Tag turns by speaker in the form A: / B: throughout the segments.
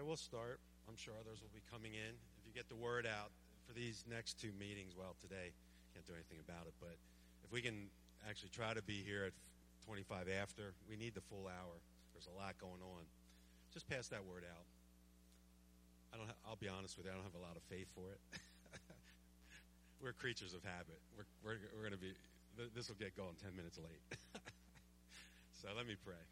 A: Okay, we'll start. I'm sure others will be coming in. If you get the word out for these next two meetings, well, today can't do anything about it, but if we can actually try to be here at 25 after, we need the full hour. There's a lot going on. Just pass that word out. I don't. Ha- I'll be honest with you. I don't have a lot of faith for it. we're creatures of habit. We're we're, we're going to be. This will get going 10 minutes late. so let me pray.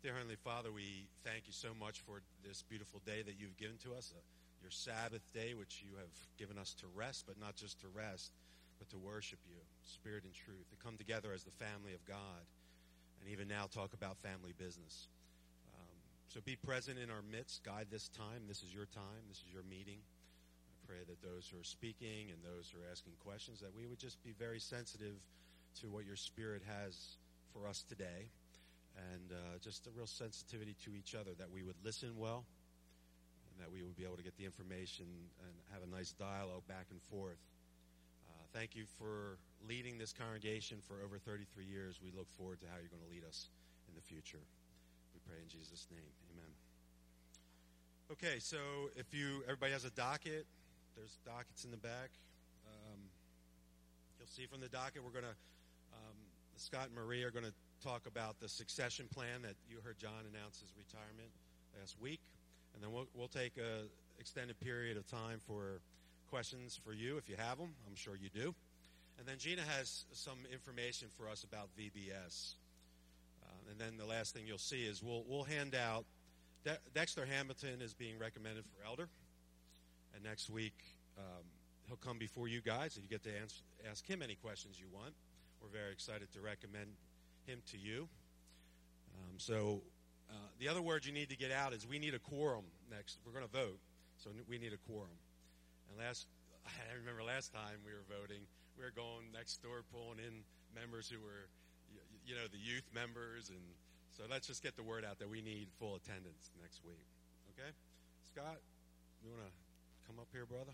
A: Dear Heavenly Father, we thank you so much for this beautiful day that you've given to us, uh, your Sabbath day, which you have given us to rest, but not just to rest, but to worship you, spirit and truth, to come together as the family of God, and even now talk about family business. Um, so be present in our midst, guide this time. This is your time, this is your meeting. I pray that those who are speaking and those who are asking questions, that we would just be very sensitive to what your spirit has for us today and uh, just a real sensitivity to each other that we would listen well and that we would be able to get the information and have a nice dialogue back and forth. Uh, thank you for leading this congregation for over 33 years. We look forward to how you're going to lead us in the future. We pray in Jesus' name. Amen. Okay, so if you everybody has a docket, there's dockets in the back. Um, you'll see from the docket we're going to um, Scott and Marie are going to talk about the succession plan that you heard John announce his retirement last week, and then we'll, we'll take an extended period of time for questions for you if you have them. I'm sure you do. And then Gina has some information for us about VBS. Uh, and then the last thing you'll see is we'll, we'll hand out. De- Dexter Hamilton is being recommended for elder. And next week, um, he'll come before you guys, and you get to answer, ask him any questions you want. We're very excited to recommend him to you. Um, so uh, the other word you need to get out is we need a quorum next. We're going to vote, so we need a quorum. And last, I remember last time we were voting, we were going next door pulling in members who were, you know, the youth members, and so let's just get the word out that we need full attendance next week. Okay, Scott, you want to come up here, brother?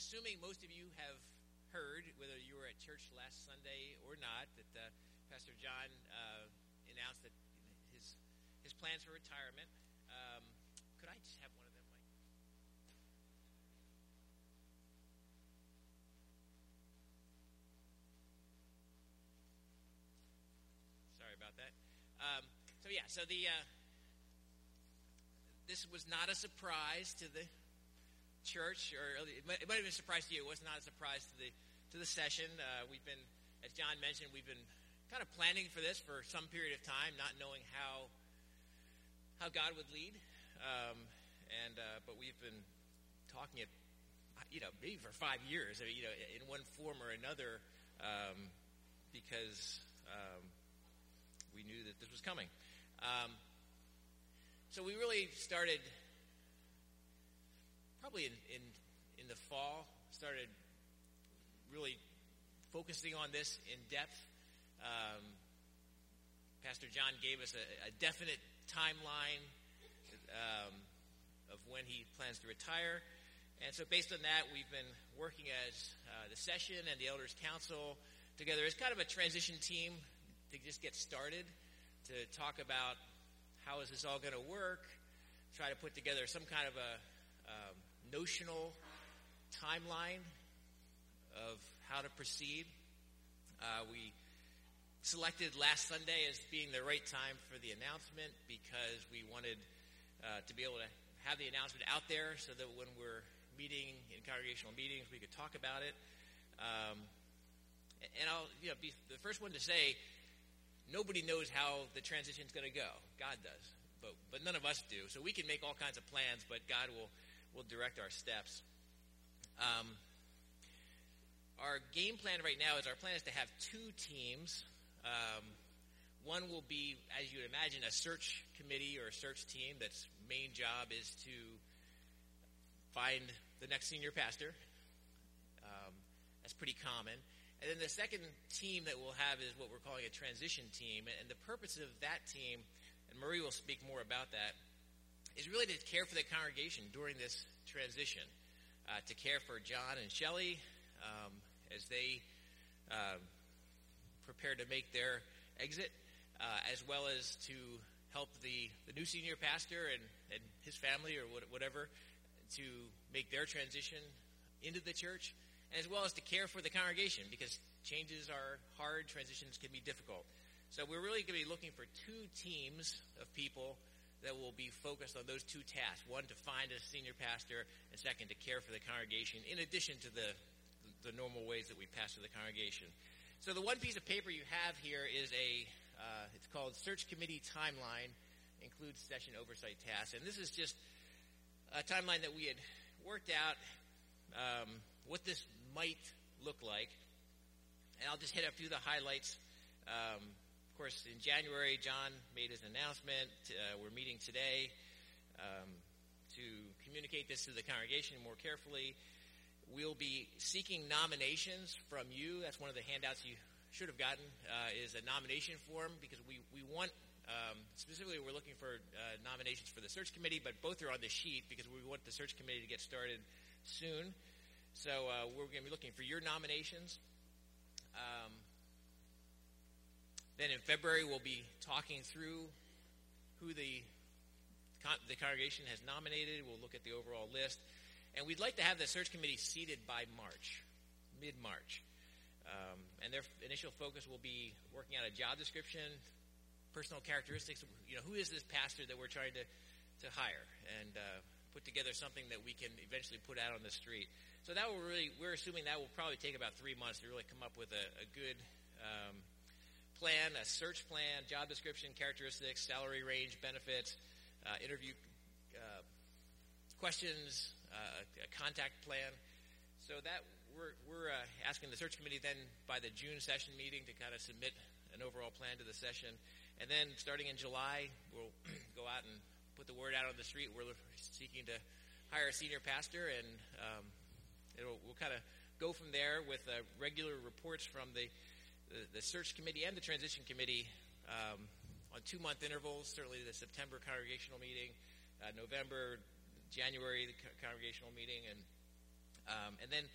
B: Assuming most of you have heard, whether you were at church last Sunday or not, that uh, Pastor John uh, announced that his his plans for retirement. Um, could I just have one of them? Sorry about that. Um, so yeah, so the uh, this was not a surprise to the church, or it might, it might have been a surprise to you. It was not a surprise to the to the session. Uh, we've been, as John mentioned, we've been kind of planning for this for some period of time, not knowing how how God would lead. Um, and uh, but we've been talking it, you know, maybe for five years, mean, you know, in one form or another, um, because um, we knew that this was coming. Um, so we really started probably in, in, in the fall, started really focusing on this in depth. Um, Pastor John gave us a, a definite timeline um, of when he plans to retire. And so, based on that, we've been working as uh, the session and the Elders Council together as kind of a transition team to just get started, to talk about how is this all going to work, try to put together some kind of a um, notional timeline of how to proceed. Uh, we selected last Sunday as being the right time for the announcement because we wanted uh, to be able to have the announcement out there so that when we're meeting in congregational meetings, we could talk about it. Um, and I'll you know, be the first one to say nobody knows how the transition is going to go. God does, but but none of us do. So we can make all kinds of plans, but God will will direct our steps. Um, our game plan right now is our plan is to have two teams. Um, one will be, as you would imagine, a search committee or a search team that's main job is to find the next senior pastor. Um, that's pretty common. And then the second team that we'll have is what we're calling a transition team. And the purpose of that team, and Marie will speak more about that, is really to care for the congregation during this transition, uh, to care for John and Shelley um, as they uh, prepare to make their exit, uh, as well as to help the, the new senior pastor and, and his family or whatever to make their transition into the church, as well as to care for the congregation because changes are hard, transitions can be difficult. So we're really going to be looking for two teams of people that will be focused on those two tasks. One, to find a senior pastor, and second, to care for the congregation, in addition to the, the normal ways that we pastor the congregation. So the one piece of paper you have here is a, uh, it's called Search Committee Timeline, includes session oversight tasks. And this is just a timeline that we had worked out um, what this might look like. And I'll just hit a few of the highlights. Um, course, in January, John made his announcement. Uh, we're meeting today um, to communicate this to the congregation more carefully. We'll be seeking nominations from you. That's one of the handouts you should have gotten uh, is a nomination form because we, we want um, specifically we're looking for uh, nominations for the search committee, but both are on the sheet because we want the search committee to get started soon. So uh, we're going to be looking for your nominations. Um, then in February we'll be talking through who the the congregation has nominated. We'll look at the overall list. And we'd like to have the search committee seated by March, mid March. Um, and their initial focus will be working out a job description, personal characteristics. You know, who is this pastor that we're trying to, to hire? And uh, put together something that we can eventually put out on the street. So that will really, we're assuming that will probably take about three months to really come up with a, a good um, plan, a search plan, job description, characteristics, salary range, benefits, uh, interview uh, questions, uh, a contact plan. So that we're, we're uh, asking the search committee then by the June session meeting to kind of submit an overall plan to the session. And then starting in July, we'll go out and put the word out on the street. We're seeking to hire a senior pastor, and um, we'll kind of go from there with uh, regular reports from the, the, the, search committee and the transition committee um, on two month intervals, certainly the September congregational meeting, uh, November January, the congregational meeting, and um, and then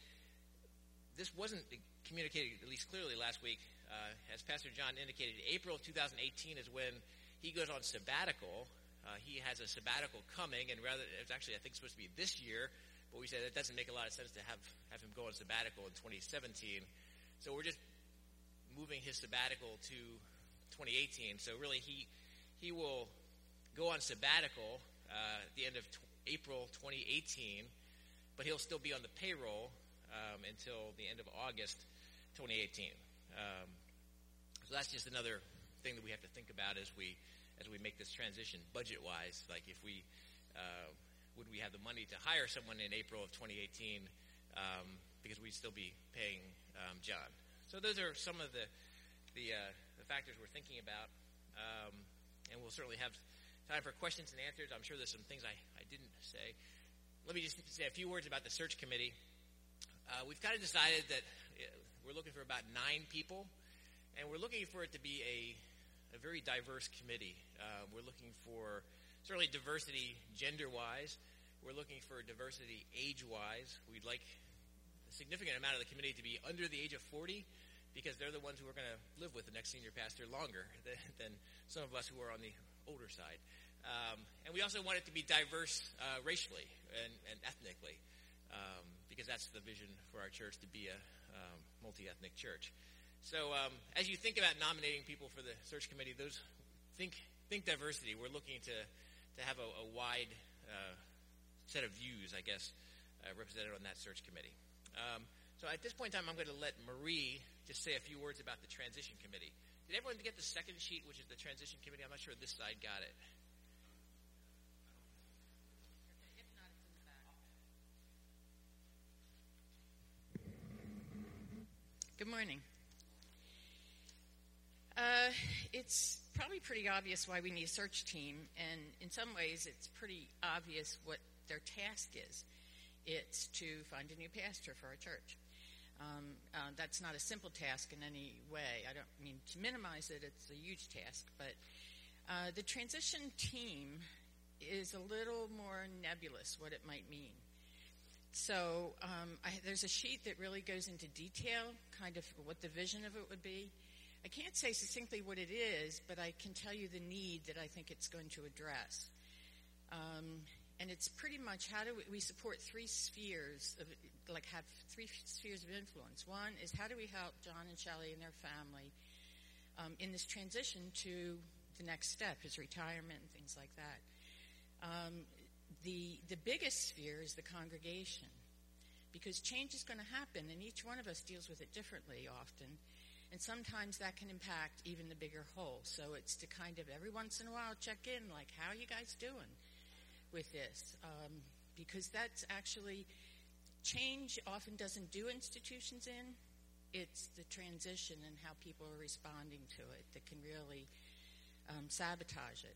B: this wasn't communicated at least clearly last week. Uh, as Pastor John indicated, April of 2018 is when he goes on sabbatical. Uh, he has a sabbatical coming, and rather, it's actually I think supposed to be this year, but we said it doesn't make a lot of sense to have have him go on sabbatical in 2017. So we're just moving his sabbatical to 2018. So really, he he will go on sabbatical uh, at the end of April 2018, but he'll still be on the payroll um, until the end of August 2018. Um, so that's just another thing that we have to think about as we as we make this transition budget wise. Like if we uh, would we have the money to hire someone in April of 2018 um, because we'd still be paying um, John. So those are some of the the, uh, the factors we're thinking about, um, and we'll certainly have time for questions and answers. I'm sure there's some things I, I didn't say. Let me just say a few words about the search committee. Uh, we've kind of decided that uh, we're looking for about nine people, and we're looking for it to be a, a very diverse committee. Uh, we're looking for certainly diversity gender wise. We're looking for diversity age wise. We'd like significant amount of the committee to be under the age of 40 because they're the ones who are going to live with the next senior pastor longer than, than some of us who are on the older side. Um, and we also want it to be diverse uh, racially and, and ethnically, um, because that's the vision for our church to be a um, multi ethnic church. So um, as you think about nominating people for the search committee, those think think diversity. We're looking to to have a, a wide uh, set of views, I guess, uh, represented on that search committee. Um, so at this point in time, I'm going to let Marie just say a few words about the transition committee. Did everyone get the second sheet, which is the transition committee? I'm not sure this side got it.
C: Good morning. Uh, it's probably pretty obvious why we need a search team, and in some ways, it's pretty obvious what their task is. It's to find a new pastor for our church. Um, uh, that's not a simple task in any way. I don't mean to minimize it, it's a huge task, but uh, the transition team is a little more nebulous what it might mean. So um, I, there's a sheet that really goes into detail, kind of what the vision of it would be. I can't say succinctly what it is, but I can tell you the need that I think it's going to address. Um, and it's pretty much how do we, we, support three spheres of like have three spheres of influence. One is how do we help John and Shelley and their family um, in this transition to the next step, his retirement and things like that. Um, the, the biggest sphere is the congregation because change is going to happen and each one of us deals with it differently often. And sometimes that can impact even the bigger whole. So it's to kind of every once in a while check in, like, how are you guys doing with this? Um, because that's actually, change often doesn't do institutions in. It's the transition and how people are responding to it that can really um, sabotage it.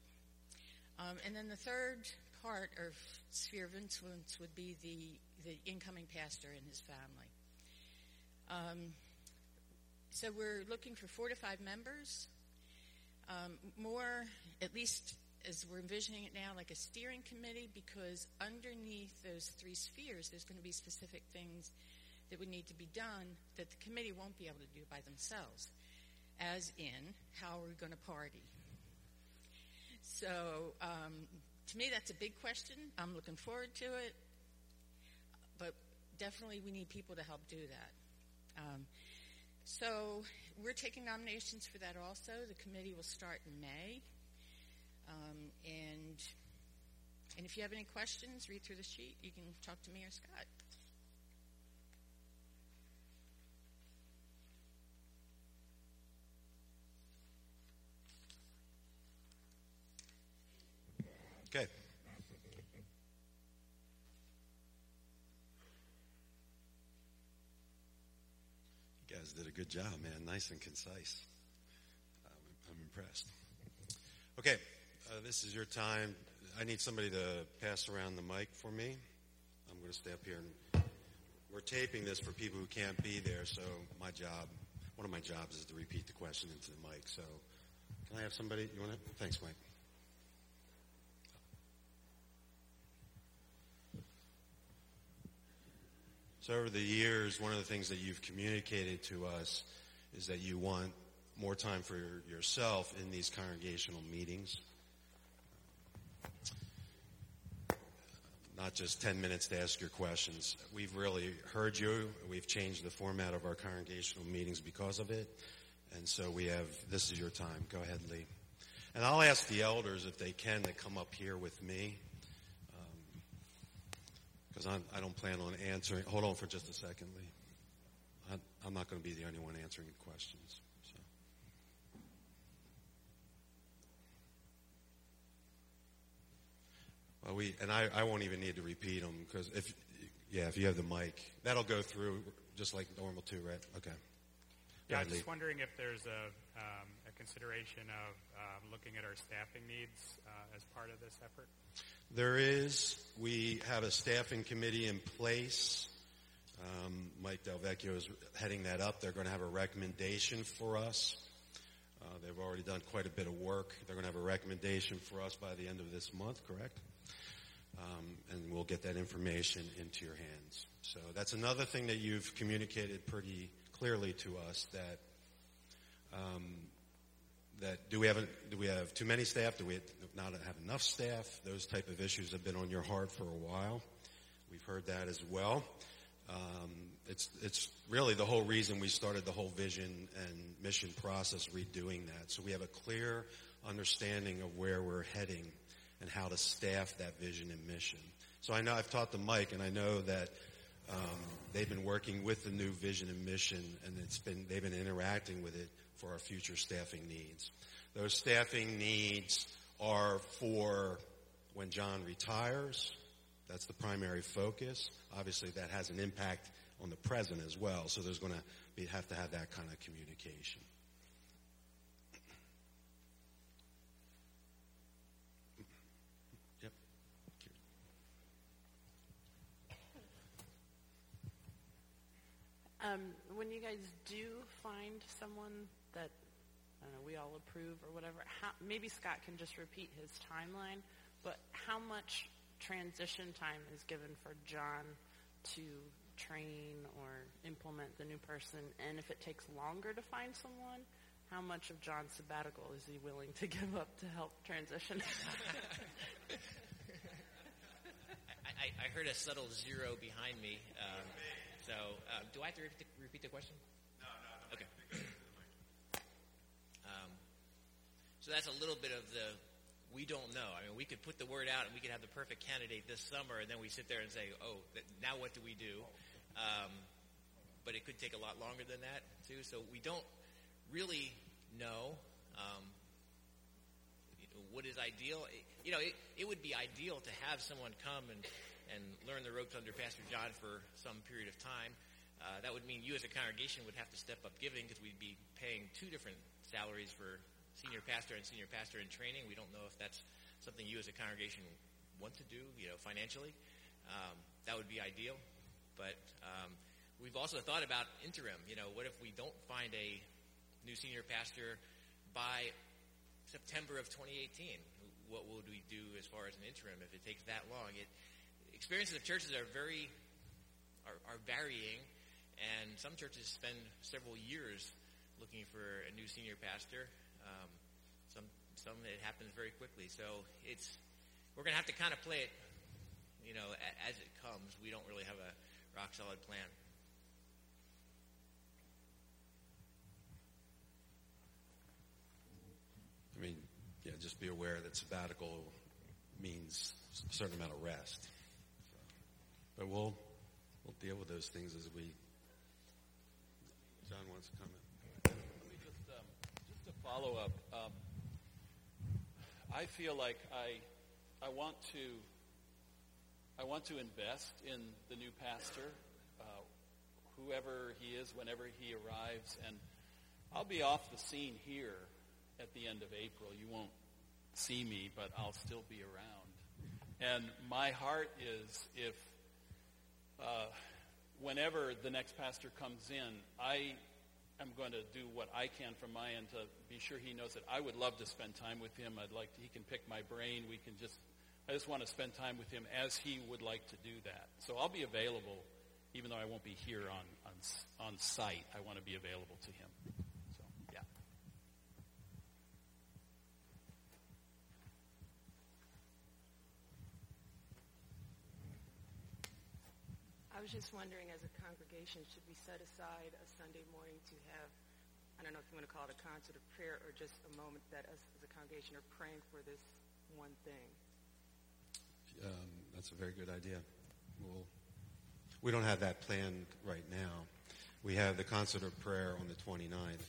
C: Um, and then the third part of sphere of influence would be the, the incoming pastor and his family. Um, so we're looking for four to five members. Um, more, at least as we're envisioning it now, like a steering committee, because underneath those three spheres, there's going to be specific things that would need to be done that the committee won't be able to do by themselves, as in, how are we going to party? So um, to me, that's a big question. I'm looking forward to it. But definitely we need people to help do that. Um, so we're taking nominations for that also. The committee will start in May. Um, and and if you have any questions, read through the sheet. You can talk to me or Scott.
A: Okay. You guys did a good job, man. Nice and concise. I'm, I'm impressed. Okay, uh, this is your time. I need somebody to pass around the mic for me. I'm going to stay up here and we're taping this for people who can't be there, so my job, one of my jobs is to repeat the question into the mic. So, can I have somebody? You want to? Thanks, Mike. So over the years, one of the things that you've communicated to us is that you want more time for yourself in these congregational meetings. Not just 10 minutes to ask your questions. We've really heard you. We've changed the format of our congregational meetings because of it. And so we have, this is your time. Go ahead, Lee. And I'll ask the elders if they can to come up here with me um, because I don't plan on answering. Hold on for just a second, Lee. I, am not going to be the only one answering questions. Well, we and I, I won't even need to repeat them because if yeah, if you have the mic, that'll go through just like normal too, right? Okay.
D: Yeah, I'm just wondering if there's a, um, a consideration of um, looking at our staffing needs uh, as part of this effort.
A: There is. We have a staffing committee in place. Um, Mike Delvecchio is heading that up. They're going to have a recommendation for us. Uh, they've already done quite a bit of work. They're going to have a recommendation for us by the end of this month, correct? Um, and we'll get that information into your hands. So that's another thing that you've communicated pretty clearly to us that um, that do we have do we have too many staff? Do we not have enough staff? Those type of issues have been on your heart for a while. We've heard that as well. Um, it's it's really the whole reason we started the whole vision and mission process redoing that. So we have a clear understanding of where we're heading and how to staff that vision and mission. So I know I've talked to Mike, and I know that um, they've been working with the new vision and mission, and it's been they've been interacting with it for our future staffing needs. Those staffing needs are for when John retires. That's the primary focus. Obviously, that has an impact on the present as well. So there's going to have to have that kind of communication. Yep.
E: Um, when you guys do find someone that I don't know, we all approve or whatever, how, maybe Scott can just repeat his timeline, but how much transition time is given for John to train or implement the new person? And if it takes longer to find someone, how much of John's sabbatical is he willing to give up to help transition?
B: I, I, heard a subtle zero behind me. Um, so, uh, do I have to repeat the, repeat the question?
A: No, no, no.
B: Okay. um, so that's a little bit of the we don't know. I mean, we could put the word out and we could have the perfect candidate this summer, and then we sit there and say, oh, now what do we do? Um, but it could take a lot longer than that, too. So we don't really know um, what is ideal. You know, it, it would be ideal to have someone come and, and learn the ropes under Pastor John for some period of time. Uh, that would mean you as a congregation would have to step up giving because we'd be paying two different salaries for senior pastor and senior pastor in training. We don't know if that's something you as a congregation want to do, you know, financially. Um, that would be ideal. But um, we've also thought about interim. You know, what if we don't find a new senior pastor by September of 2018? What would we do as far as an interim if it takes that long? It, experiences of churches are very are, are varying, and some churches spend several years looking for a new senior pastor. Um, some some it happens very quickly. So it's we're going to have to kind of play it, you know, as it comes. We don't really have a rock solid plan.
A: I mean, yeah, just be aware that sabbatical means a certain amount of rest. But we'll we'll deal with those things as we. John wants to comment Just a
F: follow up. Um, I feel like I, I want to, I want to invest in the new pastor, uh, whoever he is, whenever he arrives, and I'll be off the scene here at the end of April. You won't see me, but I'll still be around. And my heart is if, uh, whenever the next pastor comes in, I I'm going to do what I can from my end to be sure he knows that I would love to spend time with him. I'd like to, he can pick my brain. We can just, I just want to spend time with him as he would like to do that. So I'll be available, even though I won't be here on, on, on site. I want to be available to him. So, yeah.
E: I was just wondering, as a congregation, should we set aside a Sunday morning to have, I don't know if you want to call it a concert of prayer or just a moment that us as a congregation are praying for this one thing?
A: Um, that's a very good idea. We'll, we don't have that planned right now. We have the concert of prayer on the 29th,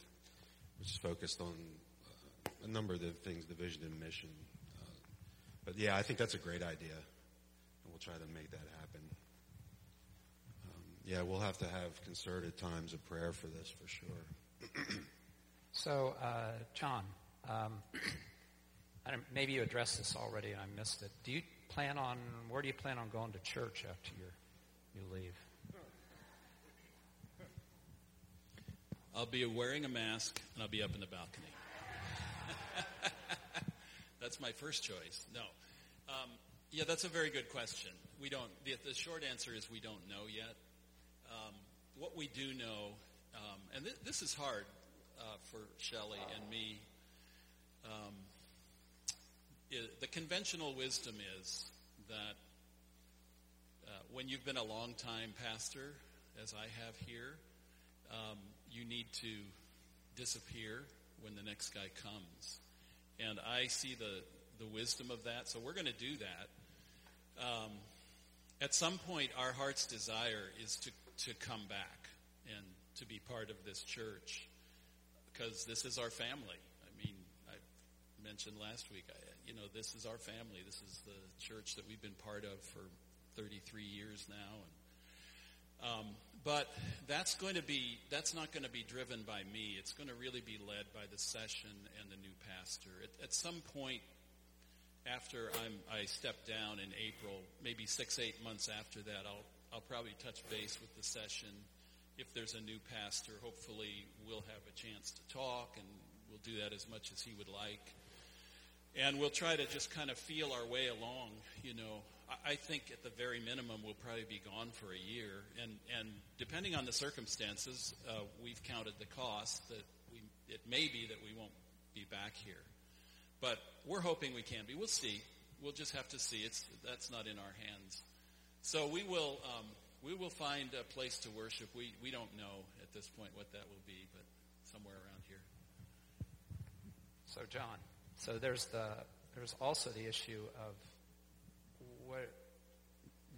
A: which is focused on uh, a number of the things, the vision and mission. Uh, but yeah, I think that's a great idea, and we'll try to make that happen. Yeah, we'll have to have concerted times of prayer for this for sure.
G: so, uh, John, um, maybe you addressed this already and I missed it. Do you plan on, where do you plan on going to church after you leave?
F: I'll be wearing a mask and I'll be up in the balcony. that's my first choice. No. Um, yeah, that's a very good question. We don't, the, the short answer is we don't know yet um, what we do know, um, and th- this is hard uh, for Shelley and me. Um, it, the conventional wisdom is that uh, when you've been a long time pastor, as I have here, um, you need to disappear when the next guy comes. And I see the, the wisdom of that, so we're going to do that. Um, at some point, our heart's desire is to, to come back and to be part of this church because this is our family. I mean, I mentioned last week, I, you know, this is our family. This is the church that we've been part of for 33 years now. And, um, but that's going to be, that's not going to be driven by me. It's going to really be led by the session and the new pastor. At, at some point after I'm, I step down in April, maybe six, eight months after that, I'll, I'll probably touch base with the session. If there's a new pastor, hopefully we'll have a chance to talk and we'll do that as much as he would like. And we'll try to just kind of feel our way along, you know. I think at the very minimum we'll probably be gone for a year, and and depending on the circumstances, uh, we've counted the cost that we it may be that we won't be back here, but we're hoping we can be. We'll see. We'll just have to see. It's that's not in our hands. So we will um, we will find a place to worship. We we don't know at this point what that will be, but somewhere around here.
G: So John, so there's the there's also the issue of what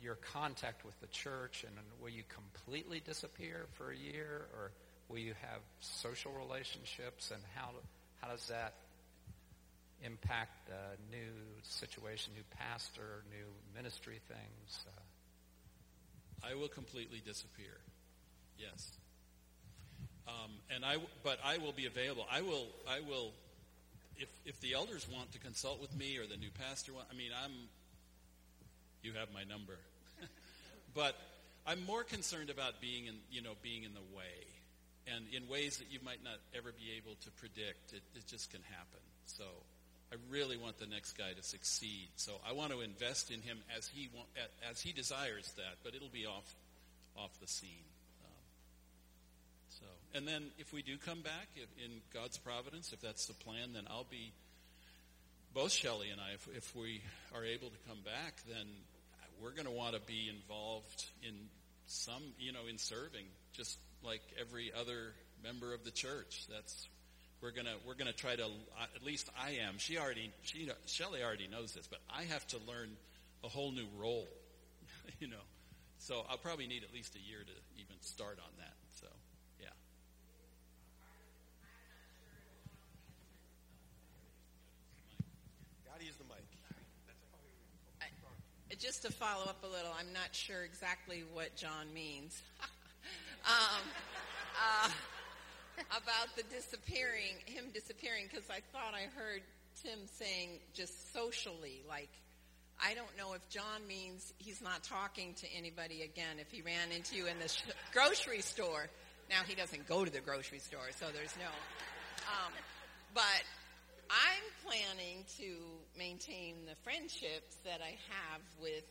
G: your contact with the church, and will you completely disappear for a year, or will you have social relationships, and how how does that impact the new situation, new pastor, new ministry things?
F: Uh, I will completely disappear. Yes. Um, and I, but I will be available. I will, I will, if if the elders want to consult with me or the new pastor want, I mean, I'm you have my number. but I'm more concerned about being in, you know, being in the way and in ways that you might not ever be able to predict. It, it just can happen. So I really want the next guy to succeed. So I want to invest in him as he want, as he desires that, but it'll be off off the scene. Um, so, and then if we do come back if, in God's providence, if that's the plan, then I'll be both Shelley and I. If, if we are able to come back, then we're going to want to be involved in some, you know, in serving, just like every other member of the church. That's we're gonna we're gonna try to. At least I am. She already she Shelley already knows this, but I have to learn a whole new role, you know. So I'll probably need at least a year to even start on that. So yeah.
A: Gotta use the mic.
H: just to follow up a little, I'm not sure exactly what John means um, uh, about the disappearing, him disappearing, because I thought I heard Tim saying just socially, like, I don't know if John means he's not talking to anybody again if he ran into you in the sh- grocery store. Now he doesn't go to the grocery store, so there's no. Um, but I'm planning to maintain the friendships that I have with,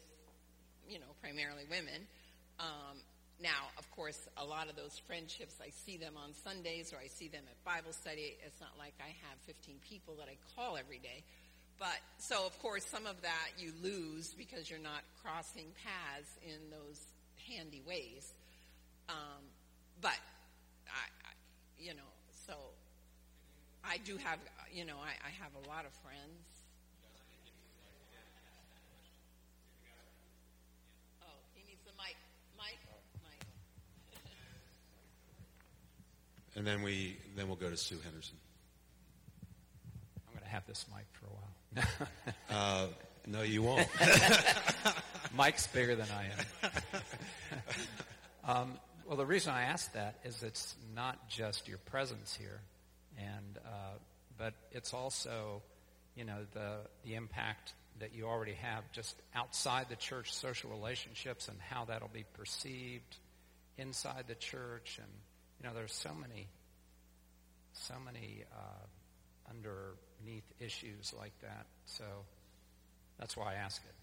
H: you know, primarily women. Um, now, of course, a lot of those friendships, I see them on Sundays or I see them at Bible study. It's not like I have 15 people that I call every day. But, so of course, some of that you lose because you're not crossing paths in those handy ways. Um, but, I, I, you know, so I do have, you know, I, I have a lot of friends. Oh, he needs the mic. Mic. Mic.
A: And then we then we'll go to Sue Henderson.
G: I'm going to have this mic for a while.
A: Uh, no, you won't.
G: Mike's bigger than I am. um, well, the reason I ask that is it's not just your presence here, and uh, but it's also, you know, the the impact that you already have just outside the church, social relationships, and how that'll be perceived inside the church, and you know, there's so many, so many uh, underneath issues like that. So that's why I ask it.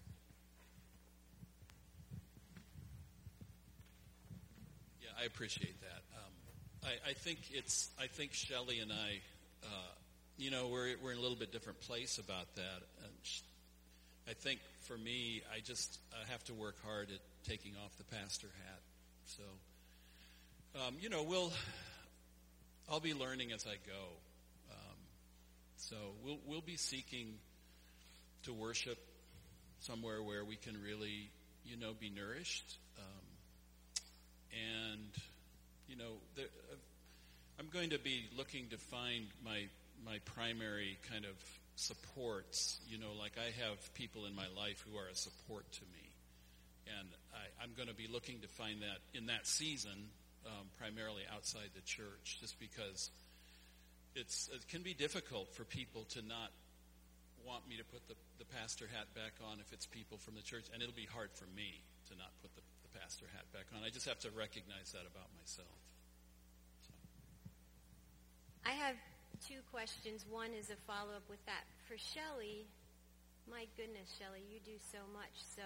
F: Yeah, I appreciate that. Um, I, I, think it's. I think Shelley and I, uh, you know, we're we're in a little bit different place about that. I think for me, I just uh, have to work hard at taking off the pastor hat. So um, you know, we'll I'll be learning as I go. Um, so we'll we'll be seeking to worship somewhere where we can really, you know, be nourished. Um, and you know, there, uh, I'm going to be looking to find my my primary kind of supports. You know, like I have people in my life who are a support to me, and I, I'm going to be looking to find that in that season, um, primarily outside the church, just because it's it can be difficult for people to not want me to put the, the pastor hat back on if it's people from the church, and it'll be hard for me to not put the, the pastor hat back on. I just have to recognize that about myself. So.
I: I have two questions. One is a follow up with that. For Shelley, my goodness, Shelley, you do so much. So,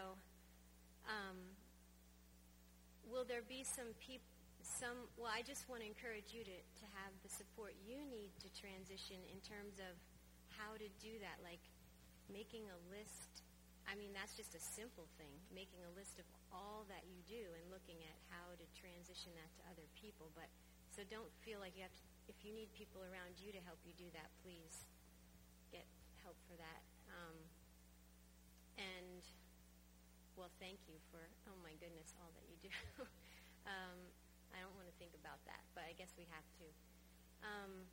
I: um, will there be some people? Some well, I just want to encourage you to, to have the support you need to transition in terms of how to do that, like making a list. I mean, that's just a simple thing, making a list of all that you do and looking at how to transition that to other people. But so don't feel like you have to if you need people around you to help you do that, please get help for that. Um, and, well, thank you for, oh my goodness, all that you do. um, I don't want to think about that, but I guess we have to. Um,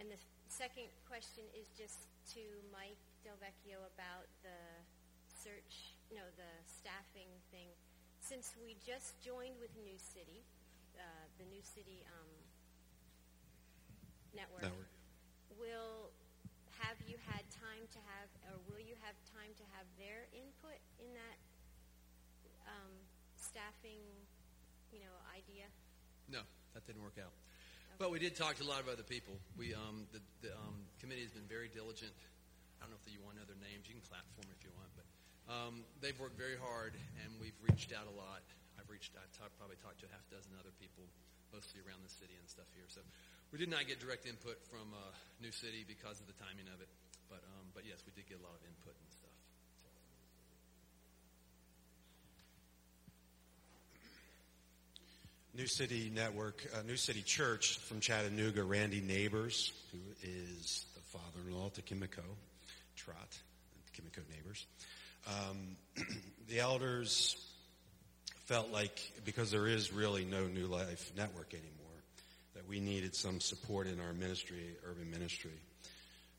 I: and the second question is just to Mike Delvecchio about the search, no, the staffing thing. Since we just joined with New City, uh, the New City um, network,
A: Network.
I: will have you had time to have, or will you have time to have their input in that um, staffing, you know, idea?
J: No, that didn't work out. But we did talk to a lot of other people. We um, the, the um, committee has been very diligent. I don't know if you want other names. You can clap for me if you want, but um, they've worked very hard, and we've reached out a lot. I've reached. I've probably talked to a half dozen other people, mostly around the city and stuff here. So we did not get direct input from uh, New City because of the timing of it. But um, but yes, we did get a lot of input and stuff.
A: New City Network, uh, New City Church from Chattanooga, Randy Neighbors, who is the father-in-law to Kimiko Trot, Kimiko Neighbors. Um, the elders felt like because there is really no New Life Network anymore, that we needed some support in our ministry, urban ministry.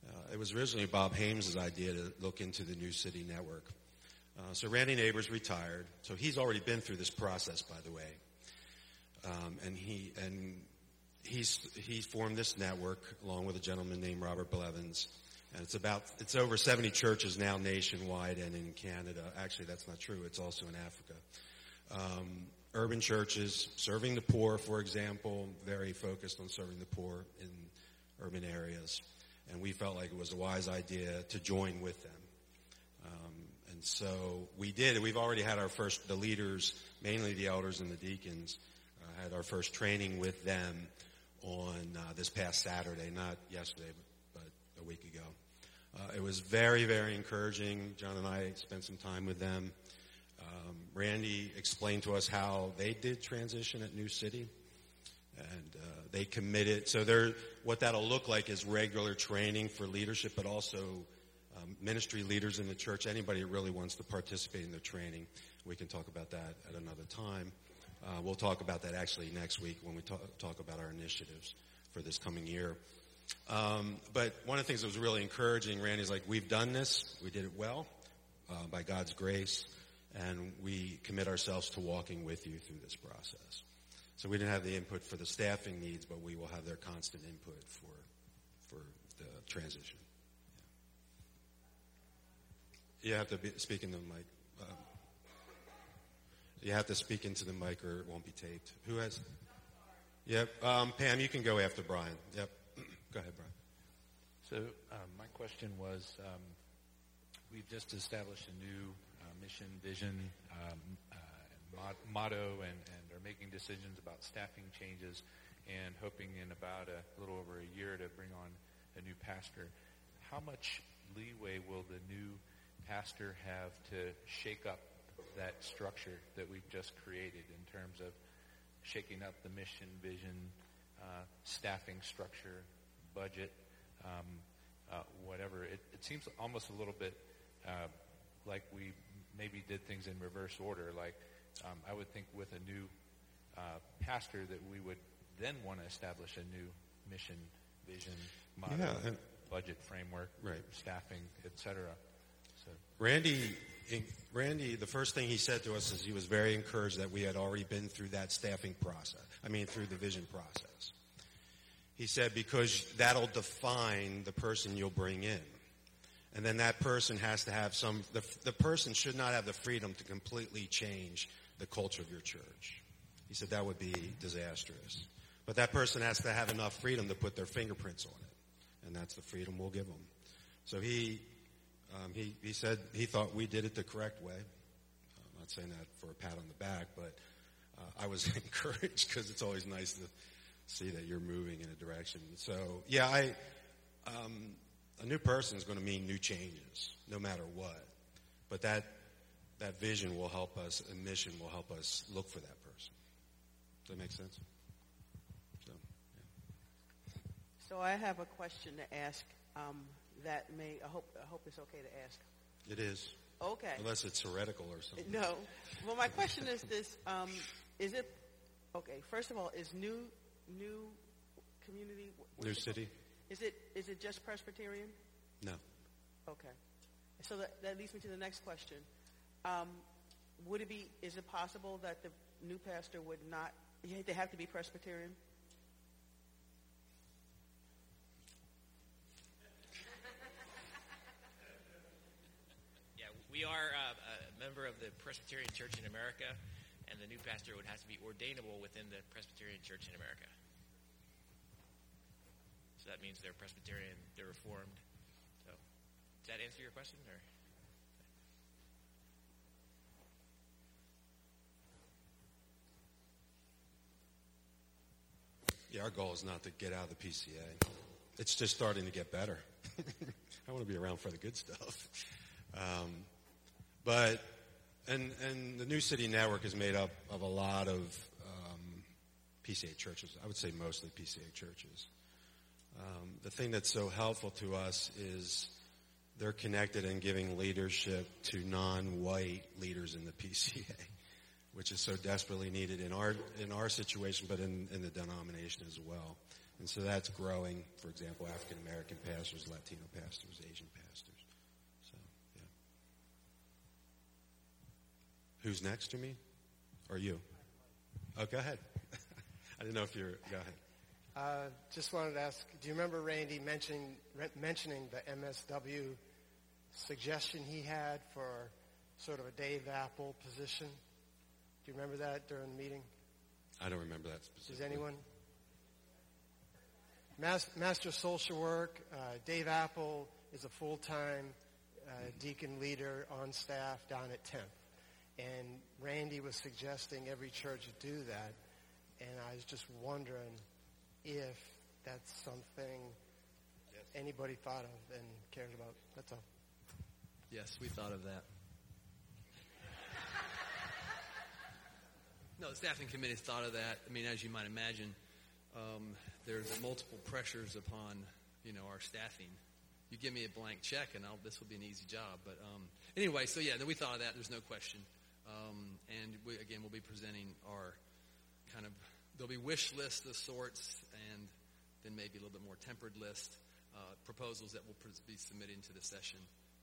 A: Uh, it was originally Bob Hames' idea to look into the New City Network. Uh, so Randy Neighbors retired, so he's already been through this process, by the way. Um, and he and he's he's formed this network along with a gentleman named Robert Blevins, and it's about it's over 70 churches now nationwide and in Canada. Actually, that's not true. It's also in Africa. Um, urban churches serving the poor, for example, very focused on serving the poor in urban areas, and we felt like it was a wise idea to join with them. Um, and so we did. We've already had our first the leaders, mainly the elders and the deacons had our first training with them on uh, this past Saturday, not yesterday, but, a week ago. Uh, it was very, very encouraging. John and I spent some time with them. Um, Randy explained to us how they did transition at New City, and uh, they committed. So they're, what that'll look like is regular training for leadership, but also um, ministry leaders in the church. Anybody who really wants to participate in their training, we can talk about that at another time. Uh, we'll talk about that actually next week when we talk, talk about our initiatives for this coming year. Um, but one of the things that was really encouraging, Randy's like, we've done this, we did it well, uh, by God's grace, and we commit ourselves to walking with you through this process. So we didn't have the input for the staffing needs, but we will have their constant input for for the transition. Yeah. You have to be, speak the mic. You have to speak into the mic or it won't be taped. Who has? Yep. Um, Pam, you can go after Brian. Yep. go ahead, Brian.
K: So um, my question was, um, we've just established a new uh, mission, vision, um, uh, mot- motto, and, and are making decisions about staffing changes, and hoping in about a little over a year to bring on a new pastor. How much leeway will the new pastor have to shake up that structure that we've just created in terms of shaking up the mission, vision, uh, staffing structure, budget, um, uh, whatever. It, it seems almost a little bit uh, like we maybe did things in reverse order. Like um, I would think with a new uh, pastor that we would then want to establish a new mission, vision, motto,
A: Yeah,
K: budget framework,
A: Right.
K: staffing, etc. So
A: Randy, Randy, the first thing he said to us is he was very encouraged that we had already been through that staffing process. I mean, through the vision process. He said because that'll define the person you'll bring in. And then that person has to have some, the, the person should not have the freedom to completely change the culture of your church. He said that would be disastrous. But that person has to have enough freedom to put their fingerprints on it. And that's the freedom we'll give them. So he, um, he, he said he thought we did it the correct way. I'm not saying that for a pat on the back, but uh, I was encouraged because it's always nice to see that you're moving in a direction. So yeah, I, um, a new person is going to mean new changes, no matter what. But that that vision will help us, and mission will help us look for that person. Does that make sense? So,
L: So I have a question to ask um, that may, I hope, I hope it's okay to ask.
A: it is.
L: Okay.
A: Unless it's heretical or something.
L: No. Well, my question is this: um, Is it okay? First of all, is new new community
A: New
L: it called?
A: city?
L: Is it is it just Presbyterian?
A: No.
L: Okay. So that, that leads me to the next question. Um, would it be? Is it possible that the new pastor would not? They have to be Presbyterian.
B: Yeah, we are uh, a member of the Presbyterian Church in America, and the new pastor would have to be ordainable within the Presbyterian Church in America. So that means they're Presbyterian, they're Reformed. So, does that answer your question? Or
A: Yeah, our goal is not to get out of the PCA. It's just starting to get better. I want to be around for the good stuff. Um, but and and the New City Network is made up of a lot of um, PCA churches. I would say mostly PCA churches. Um, the thing that's so helpful to us is they're connected and giving leadership to non-white leaders in the PCA, which is so desperately needed in our in our situation, but in, in the denomination as well. And so that's growing. For example, African American pastors, Latino pastors, Asian pastors. So yeah. Who's next to me? Or you? Oh, go ahead. I didn't know if you're. Go ahead.
M: Uh, just wanted to ask, do you remember Randy mentioning, re- mentioning the MSW suggestion he had for sort of a Dave Apple position? Do you remember that during the meeting?
A: I don't remember that specifically.
M: Does anyone? Mas- Master social work, uh, Dave Apple is a full-time uh, deacon leader on staff down at 10th. And Randy was suggesting every church do that. And I was just wondering if that's something anybody thought of and cared about. That's all.
J: Yes, we thought of that. No, the staffing committee thought of that. I mean, as you might imagine, um, there's multiple pressures upon you know our staffing. You give me a blank check, and I'll, this will be an easy job. But um, anyway, so yeah, we thought of that. There's no question. Um, and we, again, we'll be presenting our kind of there'll be wish lists of sorts, and then maybe a little bit more tempered list uh, proposals that we'll be submitted to the session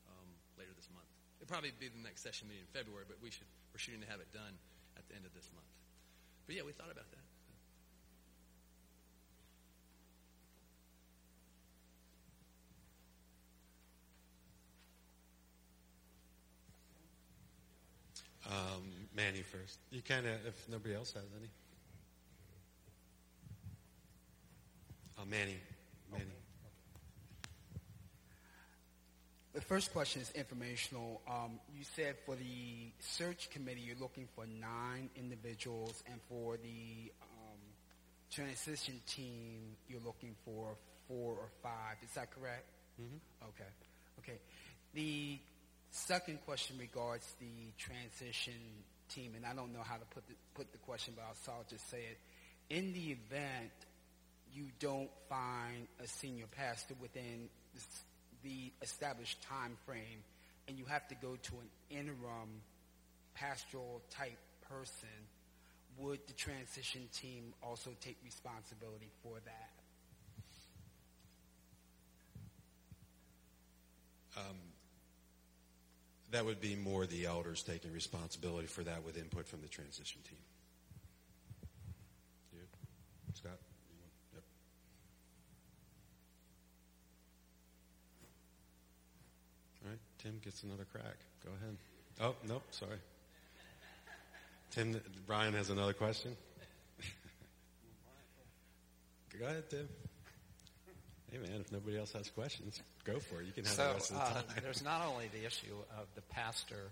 J: um, later this month. It'll probably be the next session meeting in February, but we should we're shooting to have it done at the end of this month. But yeah, we thought about that.
A: Um, Manny first. You kind of, if nobody else has any. Uh, Manny. Manny.
N: The first question is informational. Um, you said for the search committee, you're looking for nine individuals, and for the um, transition team, you're looking for four or five. Is that correct?
A: Mm-hmm.
N: Okay. Okay. The second question regards the transition team, and I don't know how to put the, put the question, but I'll, I'll just say it. In the event you don't find a senior pastor within the, the established time frame, and you have to go to an interim pastoral type person, would the transition team also take responsibility for that?
A: Um, that would be more the elders taking responsibility for that with input from the transition team. You, Scott? Yep. All right, Tim gets another crack. Go ahead. Oh, nope, sorry. Tim, Brian has another question. Go ahead, Tim. Hey, man, if nobody else has questions, go for it. You can have
G: so,
A: the rest of the
G: uh, there's not only the issue of the pastor,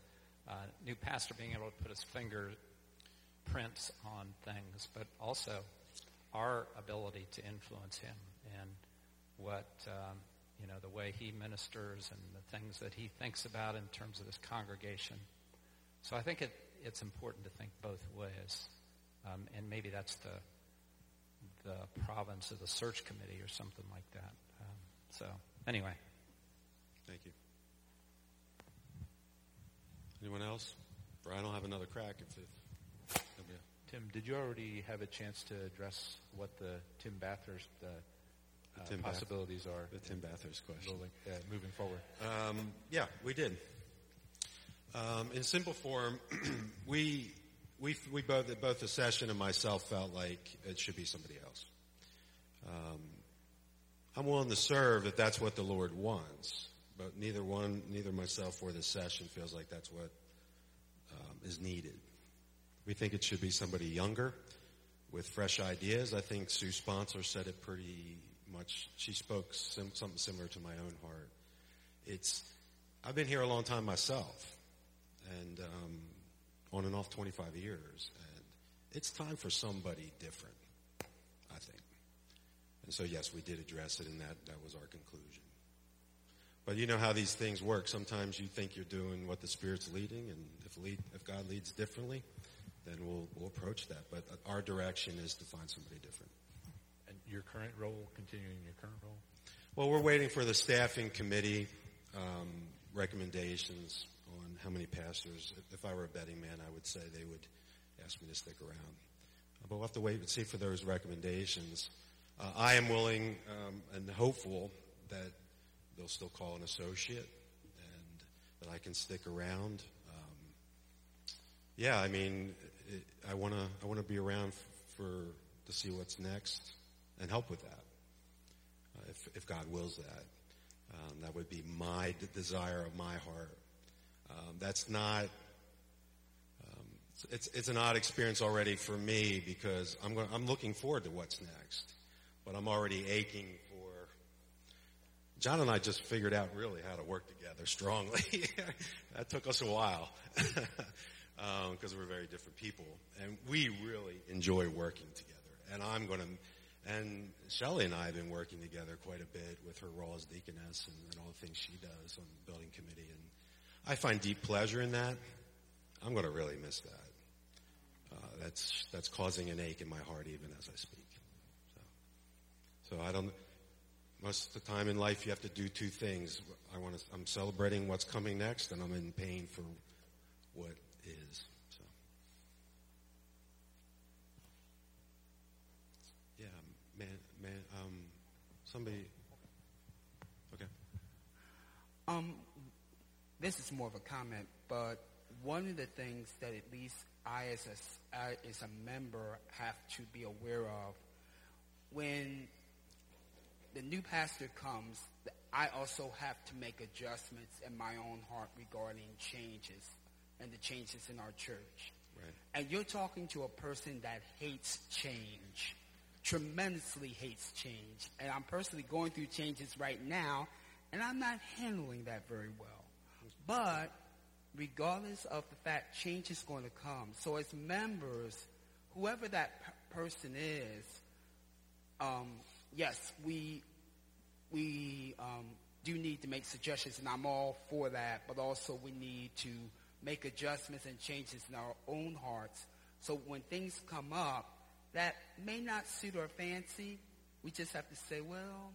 G: uh, new pastor being able to put his fingerprints on things, but also our ability to influence him and what, um, you know, the way he ministers and the things that he thinks about in terms of his congregation. So I think it, it's important to think both ways. Um, and maybe that's the the province of the search committee or something like that. Um, so anyway,
A: Thank you. Anyone else? Brian will have another crack if, if nobody
K: Tim, did you already have a chance to address what the Tim Bathurst uh, uh,
A: Tim Bath-
K: possibilities are?
A: the Tim Bathurst question.
K: Rolling, uh, moving forward.
A: Um, yeah, we did. Um, in simple form, we we we both both the session and myself felt like it should be somebody else. Um, I'm willing to serve if that's what the Lord wants, but neither one, neither myself or the session feels like that's what um, is needed. We think it should be somebody younger with fresh ideas. I think Sue Sponsor said it pretty much. She spoke sim- something similar to my own heart. It's I've been here a long time myself, and um, on and off 25 years, and it's time for somebody different. And so yes, we did address it, and that that was our conclusion. But you know how these things work. Sometimes you think you're doing what the Spirit's leading, and if lead, if God leads differently, then we'll we'll approach that. But our direction is to find somebody different.
K: And your current role, continuing your current role?
A: Well, we're waiting for the staffing committee um, recommendations on how many pastors. If I were a betting man, I would say they would ask me to stick around. But we'll have to wait and see for those recommendations. Uh, I am willing um, and hopeful that they'll still call an associate and that I can stick around. Um, yeah, I mean, it, I want to I want to be around for to see what's next and help with that uh, if, if God wills that. Um, that would be my d- desire of my heart. Um, that's not. Um, it's it's an odd experience already for me because I'm going, I'm looking forward to what's next, but I'm already aching for. John and I just figured out really how to work together strongly. that took us a while because we're very different people, and we really enjoy working together. And I'm going to and Shelley and I have been working together quite a bit with her role as deaconess and, and all the things she does on the building committee. And I find deep pleasure in that. I'm going to really miss that. Uh, that's that's causing an ache in my heart even as I speak. So, I don't. Most of the time in life, you have to do two things. I want to. I'm celebrating what's coming next, and I'm in pain for what is. So. Yeah, man, man, um, somebody. Okay.
N: Um, this is more of a comment, but one of the things that at least I, as a, I, as a member, have to be aware of when the new pastor comes, I also have to make adjustments in my own heart regarding changes and the changes in our church.
A: Right.
N: And you're talking to a person that hates change, tremendously hates change. And I'm personally going through changes right now, and I'm not handling that very well. But regardless of the fact change is going to come, so as members, whoever that p- person is, um, yes, we we um, do need to make suggestions, and I'm all for that. But also, we need to make adjustments and changes in our own hearts. So when things come up that may not suit our fancy, we just have to say, well,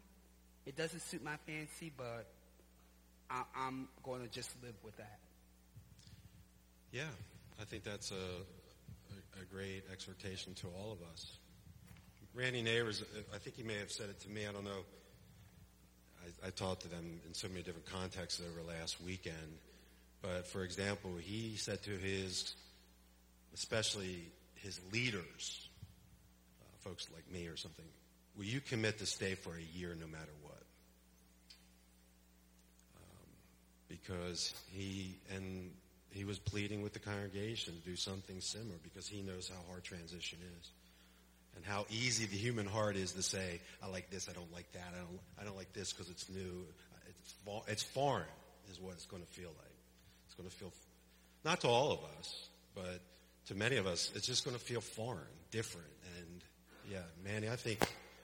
N: it doesn't suit my fancy, but I, am going to just live with that.
A: Yeah, I think that's a, a, a great exhortation to all of us. Randy Nabors, I think he may have said it to me. I don't know. I, I talked to them in so many different contexts over last weekend. But for example, he said to his, especially his leaders, uh, folks like me or something, will you commit to stay for a year no matter what? Um, because he, and he was pleading with the congregation to do something similar because he knows how hard transition is and how easy the human heart is to say, I like this, I don't like that, I don't, I don't like this because it's new. It's, it's foreign is what it's going to feel like. It's going to feel, not to all of us, but to many of us, it's just going to feel foreign, different. And yeah, Manny, I think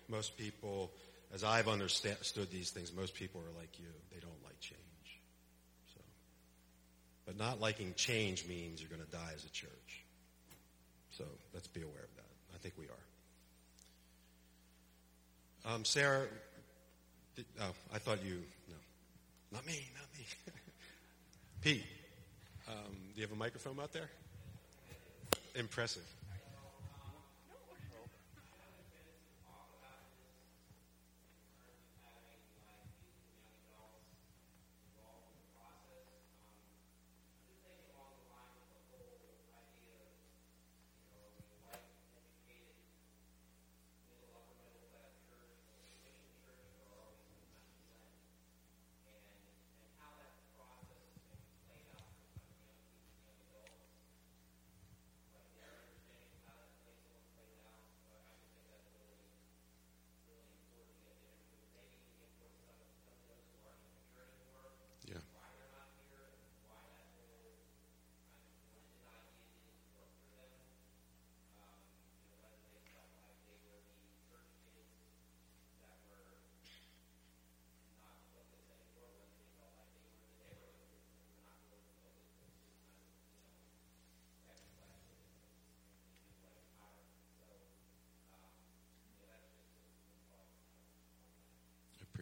A: most people, as I've understood these things, most people are like you. They don't like change. So, but not liking change means you're going to die as a church. So let's be aware of that. I think we are. Um, Sarah, did, oh, I thought you, no, not me, not me. Pete, um, do you have a microphone out there? Impressive.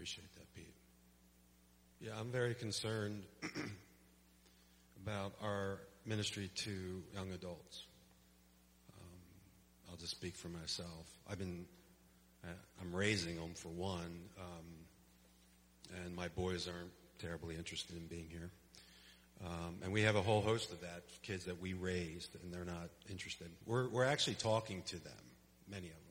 A: appreciate that, Pete. Yeah, I'm very concerned about our ministry to young adults. Um, I'll just speak for myself. I've been, uh, I'm raising them for one, um, and my boys aren't terribly interested in being here. Um, and we have a whole host of that kids that we raised, and they're not interested. We're we're actually talking to them, many of them.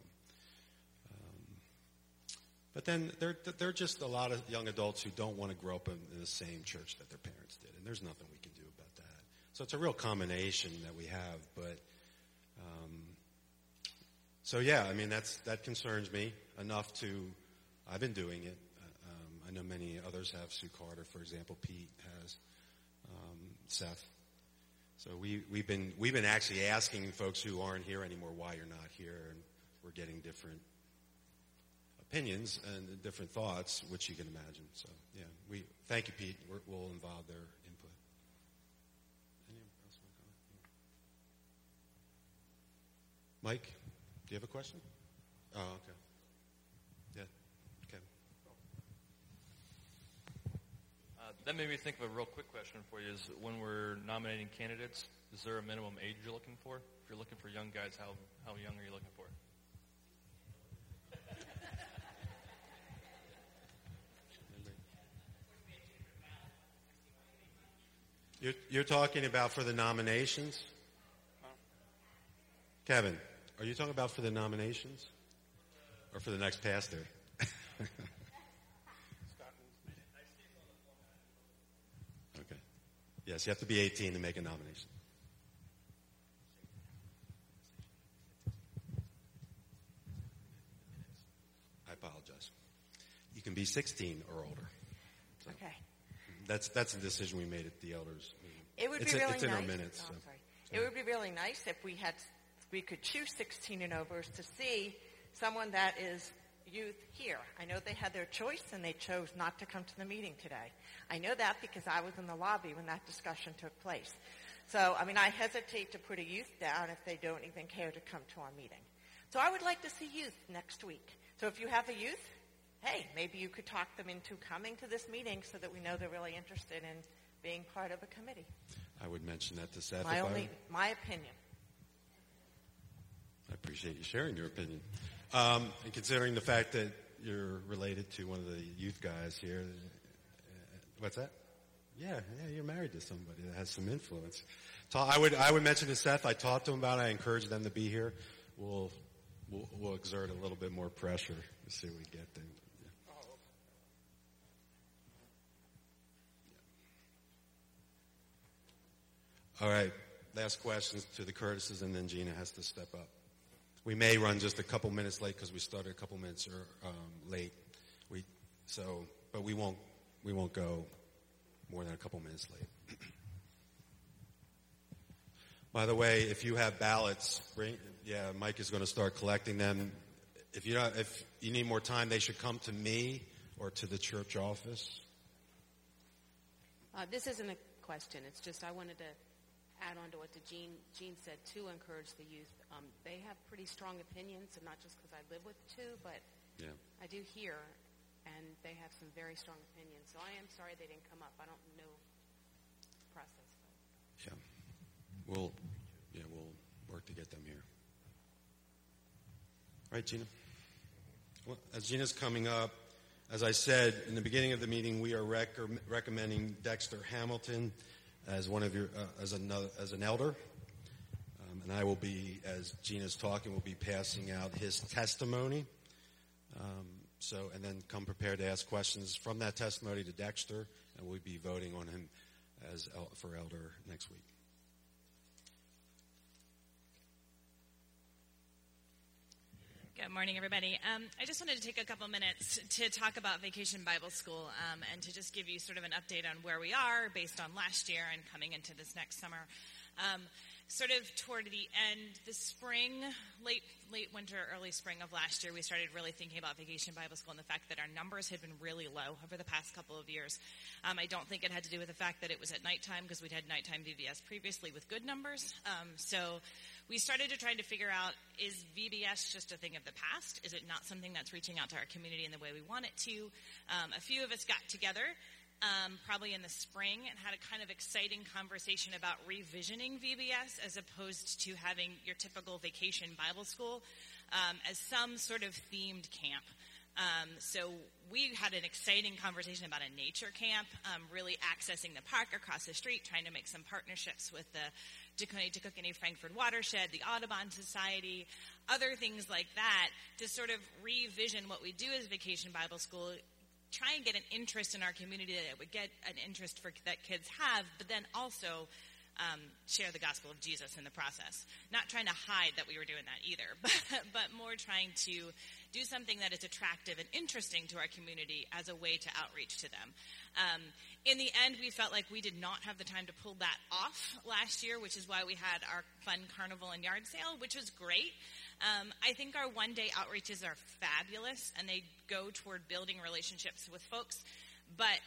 A: But then there, there are just a lot of young adults who don't want to grow up in, in the same church that their parents did, and there's nothing we can do about that. So it's a real combination that we have. But um, so yeah, I mean that's that concerns me enough to. I've been doing it. Uh, um, I know many others have. Sue Carter, for example, Pete has. Um, Seth. So we, we've been we've been actually asking folks who aren't here anymore why you're not here, and we're getting different opinions and different thoughts, which you can imagine. So, yeah, we thank you, Pete. we will involve their input. Mike, do you have a question? Oh, okay. Yeah, Kevin.
O: Uh, that made me think of a real quick question for you. Is when we're nominating candidates, is there a minimum age you're looking for? If you're looking for young guys, how how young are you looking for?
A: You're, you're talking about for the nominations? Kevin, are you talking about for the nominations? Or for the next pastor? okay. Yes, you have to be 18 to make a nomination. I apologize. You can be 16 or older.
P: So. Okay.
A: That's that's a decision we made at the elders.
P: It would
A: it's
P: be
A: a,
P: really
A: it's in
P: nice.
A: our minutes.
P: Oh,
A: so.
P: sorry. It would be really nice if we had we could choose 16 and overs to see someone that is youth here. I know they had their choice and they chose not to come to the meeting today. I know that because I was in the lobby when that discussion took place. So, I mean, I hesitate to put a youth down if they don't even care to come to our meeting. So I would like to see youth next week. So if you have a youth, hey, maybe you could talk them into coming to this meeting so that we know they're really interested in being part of a committee.
A: I would mention that to Seth.
P: My
A: if I-
P: only, my opinion.
A: I appreciate you sharing your opinion. Um, and considering the fact that you're related to one of the youth guys here, uh, what's that? Yeah, yeah, you're married to somebody that has some influence. Ta- I would, I would mention to Seth. I talked to him about it. I encourage them to be here. We'll, we'll, we'll exert a little bit more pressure to see what we get. Then. All right. Last questions to the Curtises, and then Gina has to step up. We may run just a couple minutes late because we started a couple minutes er, um, late. We so, but we won't we won't go more than a couple minutes late. By the way, if you have ballots, bring, yeah, Mike is going to start collecting them. If you if you need more time, they should come to me or to the church office.
Q: Uh, this isn't a question. It's just I wanted to add on to what the Jean, Jean said to encourage the youth. Um, they have pretty strong opinions, and not just because I live with two, but
A: Yeah.
Q: I do hear, and they have some very strong opinions. So I am sorry they didn't come up. I don't know the process.
A: Yeah. We'll, yeah, we'll work to get them here. All right, Gina. Well, as Gina's coming up, as I said in the beginning of the meeting, we are rec- recommending Dexter Hamilton as one of your uh, as another as an elder, um, and I will be as Gina's talking, will be passing out his testimony. Um, so, and then come prepared to ask questions from that testimony to Dexter, and we'll be voting on him as el- for elder next week.
R: Good morning, everybody. Um, I just wanted to take a couple minutes to talk about Vacation Bible School um, and to just give you sort of an update on where we are based on last year and coming into this next summer. Um, sort of toward the end, the spring, late late winter, early spring of last year, we started really thinking about Vacation Bible School and the fact that our numbers had been really low over the past couple of years. Um, I don't think it had to do with the fact that it was at nighttime because we'd had nighttime VBS previously with good numbers. Um, so we started to try to figure out is VBS just a thing of the past? Is it not something that's reaching out to our community in the way we want it to? Um, a few of us got together. Um, probably in the spring and had a kind of exciting conversation about revisioning VBS as opposed to having your typical vacation Bible school um, as some sort of themed camp. Um, so we had an exciting conversation about a nature camp, um, really accessing the park across the street, trying to make some partnerships with the Tacony Tacookanny Frankford Watershed, the Audubon Society, other things like that to sort of revision what we do as Vacation Bible School, try and get an interest in our community that would get an interest for that kids have, but then also um, share the gospel of Jesus in the process. Not trying to hide that we were doing that either, but, but more trying to do something that is attractive and interesting to our community as a way to outreach to them. Um, in the end, we felt like we did not have the time to pull that off last year, which is why we had our fun carnival and yard sale, which was great. Um, I think our one day outreaches are fabulous and they go toward building relationships with folks, but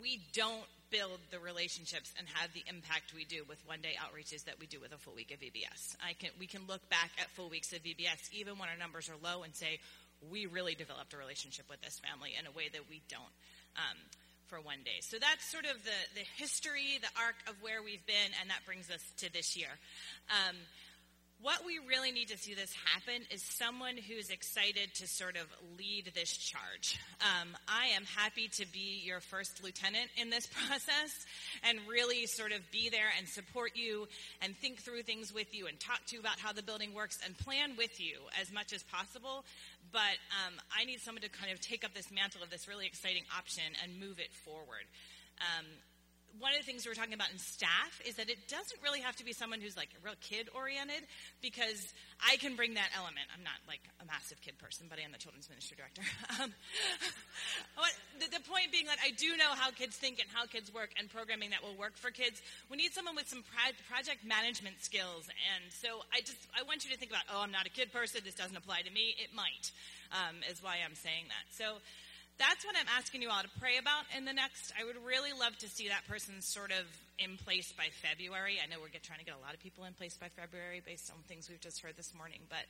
R: we don't build the relationships and have the impact we do with one day outreaches that we do with a full week of VBS. I can, we can look back at full weeks of VBS even when our numbers are low and say, we really developed a relationship with this family in a way that we don't. Um, for one day. So that's sort of the, the history, the arc of where we've been, and that brings us to this year. Um, what we really need to see this happen is someone who's excited to sort of lead this charge. Um, I am happy to be your first lieutenant in this process and really sort of be there and support you and think through things with you and talk to you about how the building works and plan with you as much as possible. But um, I need someone to kind of take up this mantle of this really exciting option and move it forward. Um, one of the things we were talking about in staff is that it doesn't really have to be someone who's like real kid oriented because I can bring that element. I'm not like a massive kid person, but I am the children's ministry director. um, the, the point being that I do know how kids think and how kids work and programming that will work for kids. We need someone with some pro- project management skills. And so I just, I want you to think about, oh, I'm not a kid person. This doesn't apply to me. It might, um, is why I'm saying that. So, that's what I'm asking you all to pray about in the next. I would really love to see that person sort of in place by February. I know we're trying to get a lot of people in place by February based on things we've just heard this morning, but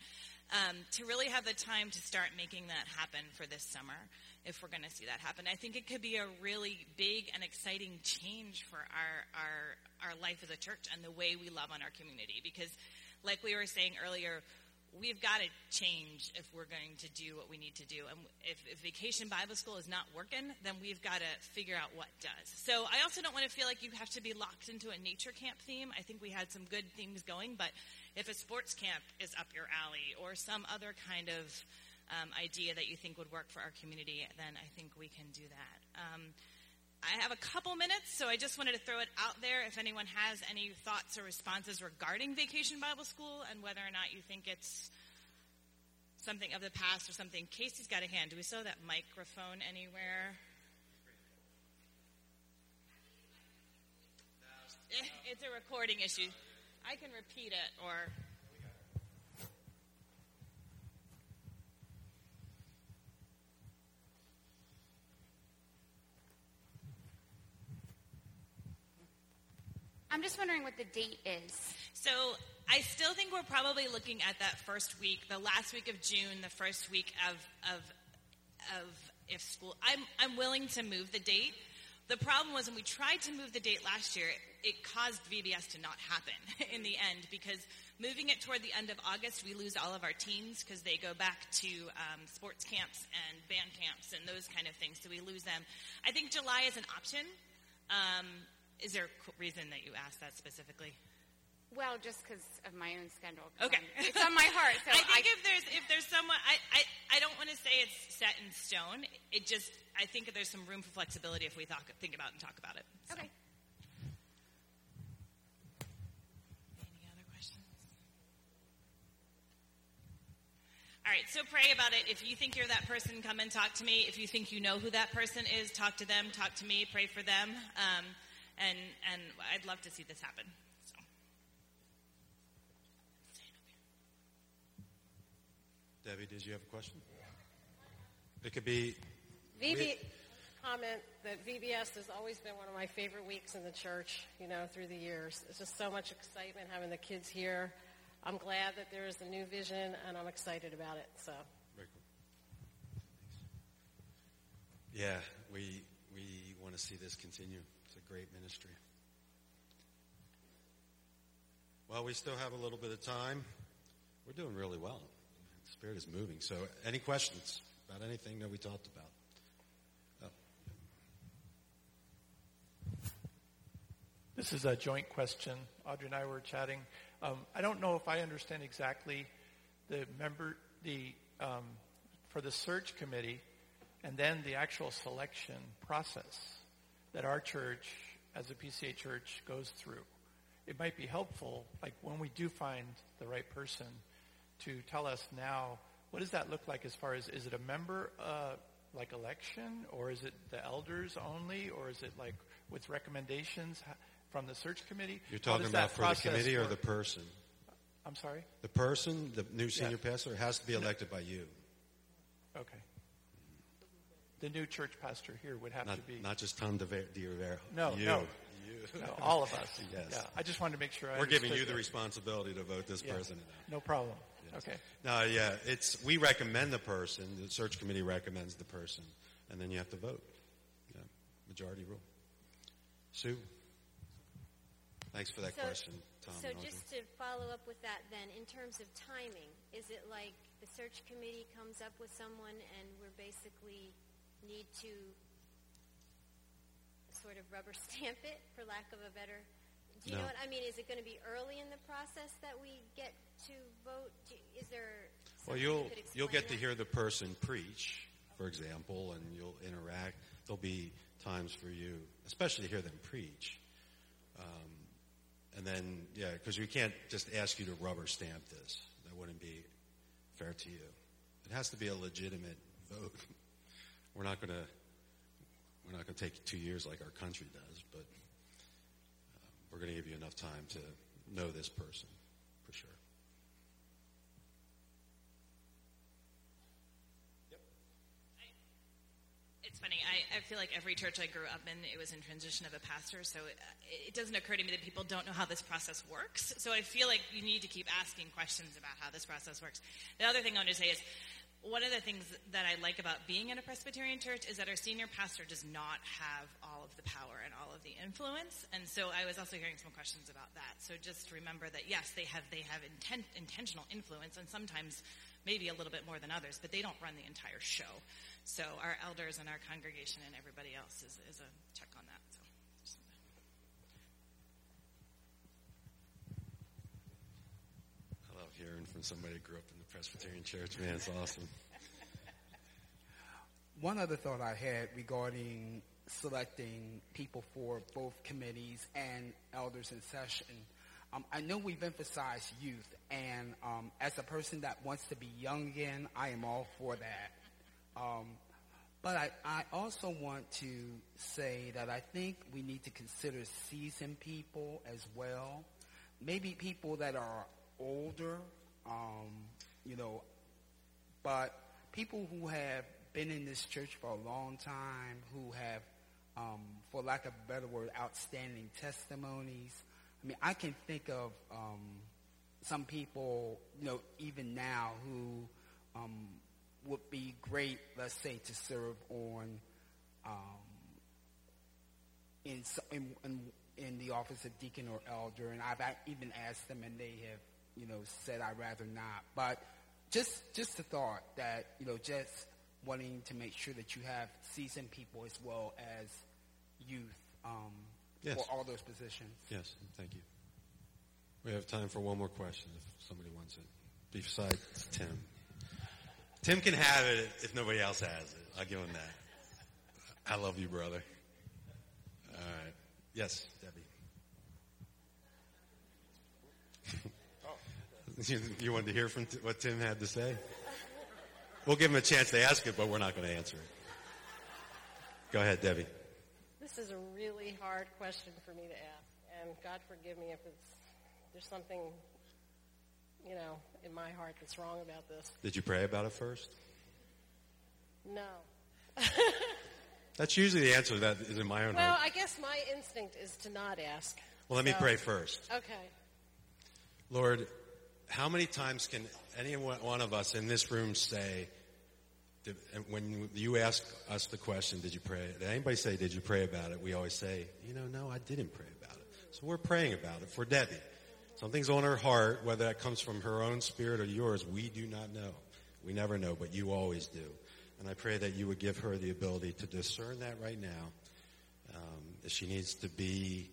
R: um, to really have the time to start making that happen for this summer, if we're going to see that happen, I think it could be a really big and exciting change for our our our life as a church and the way we love on our community. Because, like we were saying earlier we've got to change if we're going to do what we need to do. And if, if, Vacation Bible School is not working, then we've got to figure out what does. So I also don't want to feel like you have to be locked into a nature camp theme. I think we had some good themes going, but if a sports camp is up your alley or some other kind of um, idea that you think would work for our community, then I think we can do that. Um, I have a couple minutes, so I just wanted to throw it out there if anyone has any thoughts or responses regarding Vacation Bible School and whether or not you think it's something of the past or something. Casey's got a hand. Do we show that microphone anywhere? It's a recording issue. I can repeat it or.
S: I'm just wondering what the date is.
R: So I still think we're probably looking at that first week, the last week of June, the first week of of of if school. I'm I'm willing to move the date. The problem was when we tried to move the date last year, it caused VBS to not happen in the end because moving it toward the end of August, we lose all of our teens because they go back to um, sports camps and band camps and those kind of things. So we lose them. I think July is an option. Um, is there a reason that you asked that specifically?
S: Well, just because of my own schedule.
R: Okay,
S: I'm, it's on my heart. So
R: I think
S: I,
R: if there's if there's someone, I, I I don't want to say it's set in stone. It just I think there's some room for flexibility if we talk, think about and talk about it. So.
S: Okay.
R: Any other questions? All right, so pray about it. If you think you're that person, come and talk to me. If you think you know who that person is, talk to them, talk to me, pray for them. Um, and and I'd love to see this happen. So.
A: Debbie, did you have a question? It could be.
T: VB comment that VBS has always been one of my favorite weeks in the church. You know, through the years, it's just so much excitement having the kids here. I'm glad that there is a new vision, and I'm excited about it. So.
A: Very cool. Yeah, we we want to see this continue great ministry. Well, we still have a little bit of time. We're doing really well. The Spirit is moving. So, any questions about anything that we talked about? Oh.
U: This is a joint question. Audrey and I were chatting. Um, I don't know if I understand exactly the member the um, for the search committee, and then the actual selection process that our church, as a PCA church, goes through. It might be helpful, like when we do find the right person, to tell us now what does that look like as far as is it a member uh, like election, or is it the elders only, or is it like with recommendations from the search committee?
A: You're talking about for the committee work? or the person?
U: I'm sorry?
A: The person, the new senior yeah. pastor, has to be elected by you.
U: Okay the new church pastor here would have
A: not,
U: to be
A: not just Tom De Rivera.
U: No,
A: you.
U: no,
A: you.
U: no, all of us.
A: yes.
U: Yeah, I just wanted to make sure. I
A: We're giving you
U: that.
A: the responsibility to vote this
U: yeah.
A: person.
U: No problem.
A: Yes.
U: Okay.
A: No, yeah, it's we recommend the person. The search committee recommends the person, and then you have to vote. Yeah, majority rule. Sue. Thanks for that
I: so,
A: question, Tom.
I: So just to follow up with that, then, in terms of timing, is it like the search committee comes up with someone and we're basically need to sort of rubber stamp it, for lack of a better. Do you
A: no.
I: know what I mean? Is it going to be early in the process that we get to vote? Do, is there?
A: Well, you'll
I: you
A: you'll get
I: that?
A: to hear the person preach, for example, and you'll interact. There'll be times for you, especially to hear them preach. Um, and then, yeah, because we can't just ask you to rubber stamp this. That wouldn't be fair to you. It has to be a legitimate vote. We're not going to we're not going to take two years like our country does, but uh, we're going to give you enough time to know this person for sure.
R: Yep. It's funny. I, I feel like every church I grew up in, it was in transition of a pastor, so it, it doesn't occur to me that people don't know how this process works. So I feel like you need to keep asking questions about how this process works. The other thing I want to say is, one of the things that I like about being in a Presbyterian church is that our senior pastor does not have all of the power and all of the influence. And so I was also hearing some questions about that. So just remember that yes, they have they have intent, intentional influence, and sometimes maybe a little bit more than others, but they don't run the entire show. So our elders and our congregation and everybody else is, is a check on that. So.
A: I love hearing from somebody who grew up in Presbyterian Church. Man, it's awesome.
N: One other thought I had regarding selecting people for both committees and elders in session. Um, I know we've emphasized youth, and um, as a person that wants to be young again, I am all for that. Um, but I, I also want to say that I think we need to consider seasoned people as well. Maybe people that are older, um, you know, but people who have been in this church for a long time, who have, um, for lack of a better word, outstanding testimonies. I mean, I can think of um, some people, you know, even now who um, would be great, let's say, to serve on um, in, in, in in the office of deacon or elder, and I've even asked them, and they have, you know, said I'd rather not. But just just the thought that you know, just wanting to make sure that you have seasoned people as well as youth um,
A: yes.
N: for all those positions.
A: Yes, thank you. We have time for one more question if somebody wants it. Besides Tim. Tim can have it if nobody else has it. I'll give him that. I love you, brother. All right. Yes, Debbie. you, you wanted to hear from t- what Tim had to say? We'll give him a chance to ask it, but we're not going to answer it. Go ahead, Debbie.
T: This is a really hard question for me to ask, and God forgive me if it's there's something you know, in my heart that's wrong about this.
A: Did you pray about it first?
T: No.
A: that's usually the answer to that is in my own
T: well,
A: heart.
T: Well, I guess my instinct is to not ask.
A: Well, let me pray first.
T: Okay.
A: Lord, how many times can any one of us in this room say, when you ask us the question, did you pray? Did anybody say, did you pray about it? We always say, you know, no, I didn't pray about it. So we're praying about it for Debbie. Something's on her heart, whether that comes from her own spirit or yours, we do not know. We never know, but you always do. And I pray that you would give her the ability to discern that right now. Um, if she needs to be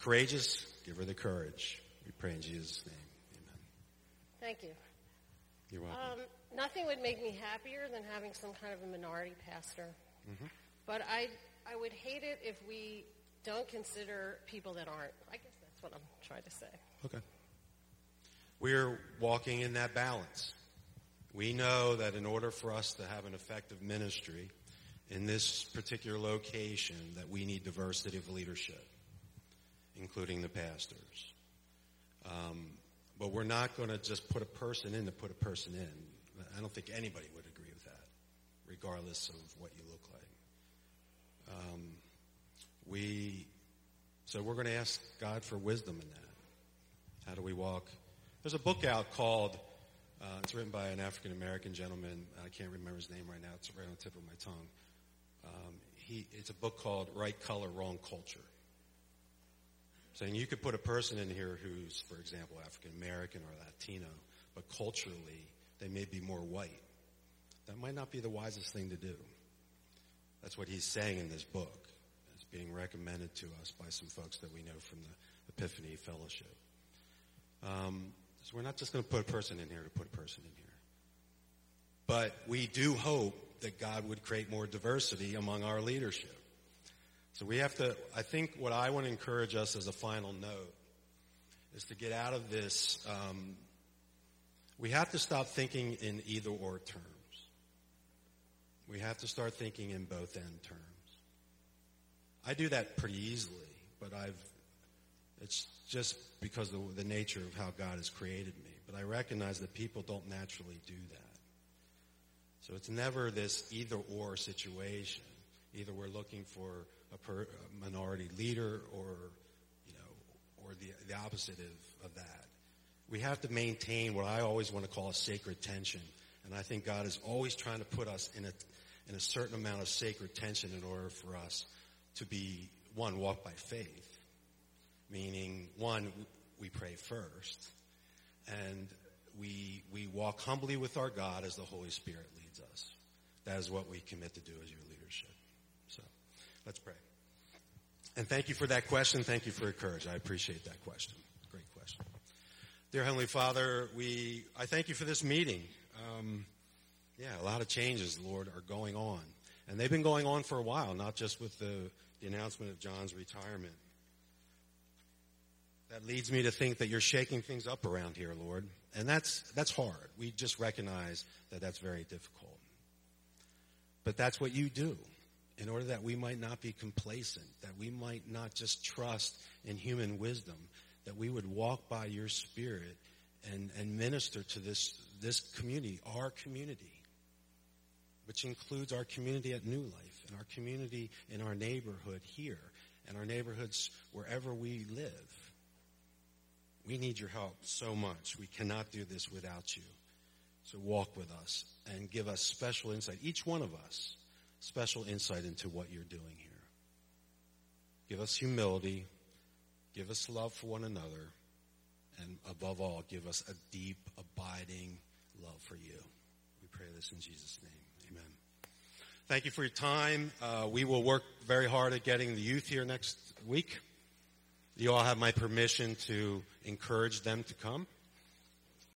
A: courageous, give her the courage. We pray in Jesus' name.
T: Thank you.
A: You're welcome.
T: Um, nothing would make me happier than having some kind of a minority pastor.
A: Mm-hmm.
T: But I, I would hate it if we don't consider people that aren't. I guess that's what I'm trying to say.
A: Okay. We're walking in that balance. We know that in order for us to have an effective ministry in this particular location, that we need diversity of leadership, including the pastors. Um, but we're not going to just put a person in to put a person in. I don't think anybody would agree with that, regardless of what you look like. Um, we, so we're going to ask God for wisdom in that. How do we walk? There's a book out called, uh, it's written by an African American gentleman. I can't remember his name right now. It's right on the tip of my tongue. Um, he, it's a book called Right Color, Wrong Culture. Saying you could put a person in here who's, for example, African American or Latino, but culturally they may be more white. That might not be the wisest thing to do. That's what he's saying in this book. It's being recommended to us by some folks that we know from the Epiphany Fellowship. Um, so we're not just going to put a person in here to put a person in here. But we do hope that God would create more diversity among our leadership. So we have to, I think what I want to encourage us as a final note is to get out of this, um, we have to stop thinking in either or terms. We have to start thinking in both end terms. I do that pretty easily, but I've, it's just because of the nature of how God has created me. But I recognize that people don't naturally do that. So it's never this either or situation. Either we're looking for a, per, a minority leader or, you know, or the, the opposite of, of that. We have to maintain what I always want to call a sacred tension. And I think God is always trying to put us in a, in a certain amount of sacred tension in order for us to be, one, walk by faith. Meaning, one, we pray first. And we, we walk humbly with our God as the Holy Spirit leads us. That is what we commit to do as your leadership. Let's pray. And thank you for that question. Thank you for your courage. I appreciate that question. Great question. Dear Heavenly Father, we, I thank you for this meeting. Um, yeah, a lot of changes, Lord, are going on. And they've been going on for a while, not just with the, the announcement of John's retirement. That leads me to think that you're shaking things up around here, Lord. And that's, that's hard. We just recognize that that's very difficult. But that's what you do in order that we might not be complacent, that we might not just trust in human wisdom, that we would walk by your spirit and, and minister to this, this community, our community, which includes our community at New Life and our community in our neighborhood here and our neighborhoods wherever we live. We need your help so much. We cannot do this without you. So walk with us and give us special insight, each one of us, special insight into what you're doing here. Give us humility. Give us love for one another. And above all, give us a deep, abiding love for you. We pray this in Jesus' name. Amen. Thank you for your time. Uh, we will work very hard at getting the youth here next week. You all have my permission to encourage them to come.